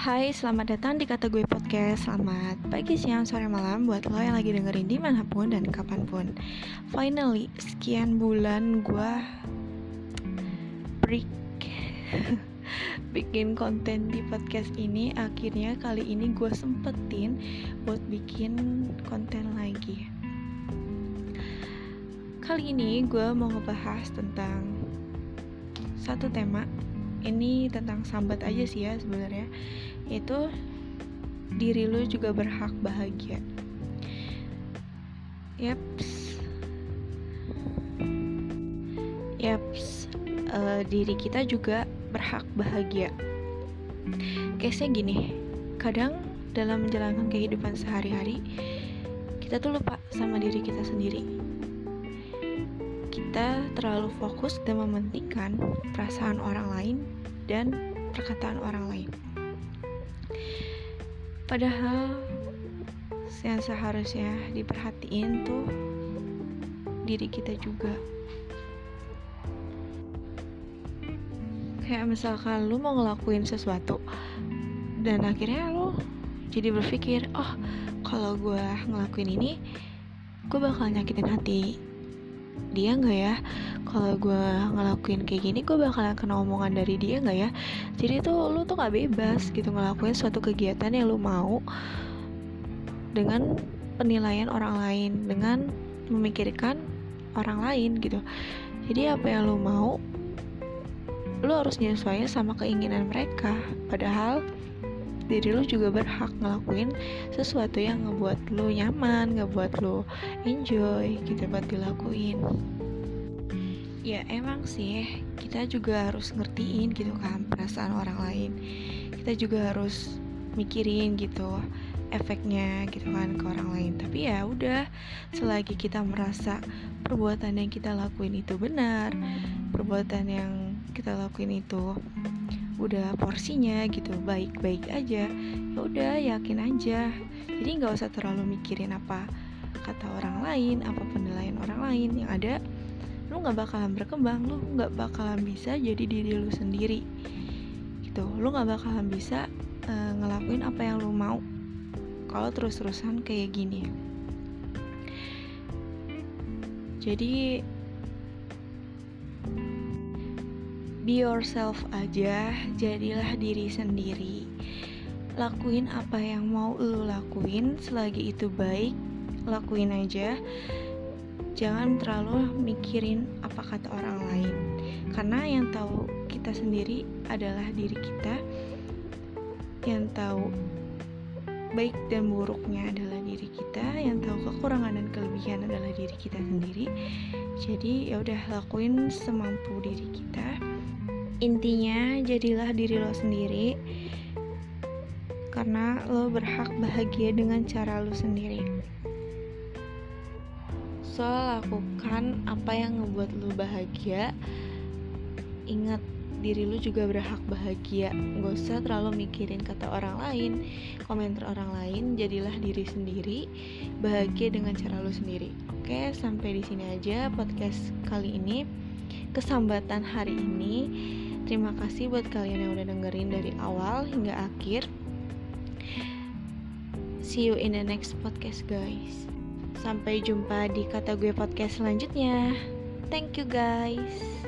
Hai, selamat datang di Kata Gue Podcast. Selamat pagi, siang, sore, malam Buat lo yang lagi dengerin di mana pun dan kapan pun. Finally, sekian bulan gue break. Bikin konten di podcast ini Akhirnya kali ini gue sempetin Buat bikin konten lagi. Kali ini gue mau ngebahas tentang Satu tema ini tentang sambat aja sih ya sebenarnya. Itu diri lu juga berhak bahagia. Yaps. Yaps. Uh, diri kita juga berhak bahagia. Case nya gini kadang dalam menjalankan kehidupan sehari-hari kita tuh lupa sama diri kita sendiri kita terlalu fokus dan mementingkan perasaan orang lain dan perkataan orang lain. Padahal yang seharusnya diperhatiin tuh diri kita juga. Kayak misalkan lu mau ngelakuin sesuatu dan akhirnya lu jadi berpikir, oh kalau gue ngelakuin ini, gue bakal nyakitin hati dia nggak ya? Kalau gue ngelakuin kayak gini gue bakalan kena omongan dari dia nggak ya? Jadi tuh lu tuh nggak bebas gitu ngelakuin suatu kegiatan yang lu mau dengan penilaian orang lain dengan memikirkan orang lain gitu. Jadi apa yang lu mau lu harus nyesuaiin sama keinginan mereka. Padahal diri lu juga berhak ngelakuin sesuatu yang ngebuat lu nyaman, ngebuat lu enjoy gitu buat dilakuin. Ya emang sih kita juga harus ngertiin gitu kan perasaan orang lain. Kita juga harus mikirin gitu efeknya gitu kan ke orang lain. Tapi ya udah selagi kita merasa perbuatan yang kita lakuin itu benar, perbuatan yang kita lakuin itu udah porsinya gitu baik-baik aja ya udah yakin aja. Jadi nggak usah terlalu mikirin apa kata orang lain apa penilaian orang lain yang ada lu nggak bakalan berkembang lu nggak bakalan bisa jadi diri lu sendiri. Gitu lu nggak bakalan bisa uh, ngelakuin apa yang lu mau kalau terus-terusan kayak gini. Jadi be yourself aja jadilah diri sendiri. Lakuin apa yang mau lu lakuin selagi itu baik lakuin aja. Jangan terlalu mikirin apa kata orang lain. Karena yang tahu kita sendiri adalah diri kita. Yang tahu baik dan buruknya adalah diri kita. Yang tahu kekurangan dan kelebihan adalah diri kita sendiri. Jadi ya udah lakuin semampu diri kita Intinya, jadilah diri lo sendiri, karena lo berhak bahagia dengan cara lo sendiri. So, lakukan apa yang ngebuat lo bahagia. Ingat, diri lo juga berhak bahagia. Gak usah terlalu mikirin kata orang lain, komentar orang lain. Jadilah diri sendiri, bahagia dengan cara lo sendiri. Oke, sampai di sini aja podcast kali ini. Kesambatan hari ini Terima kasih buat kalian yang udah dengerin dari awal hingga akhir. See you in the next podcast, guys. Sampai jumpa di kata gue podcast selanjutnya. Thank you, guys.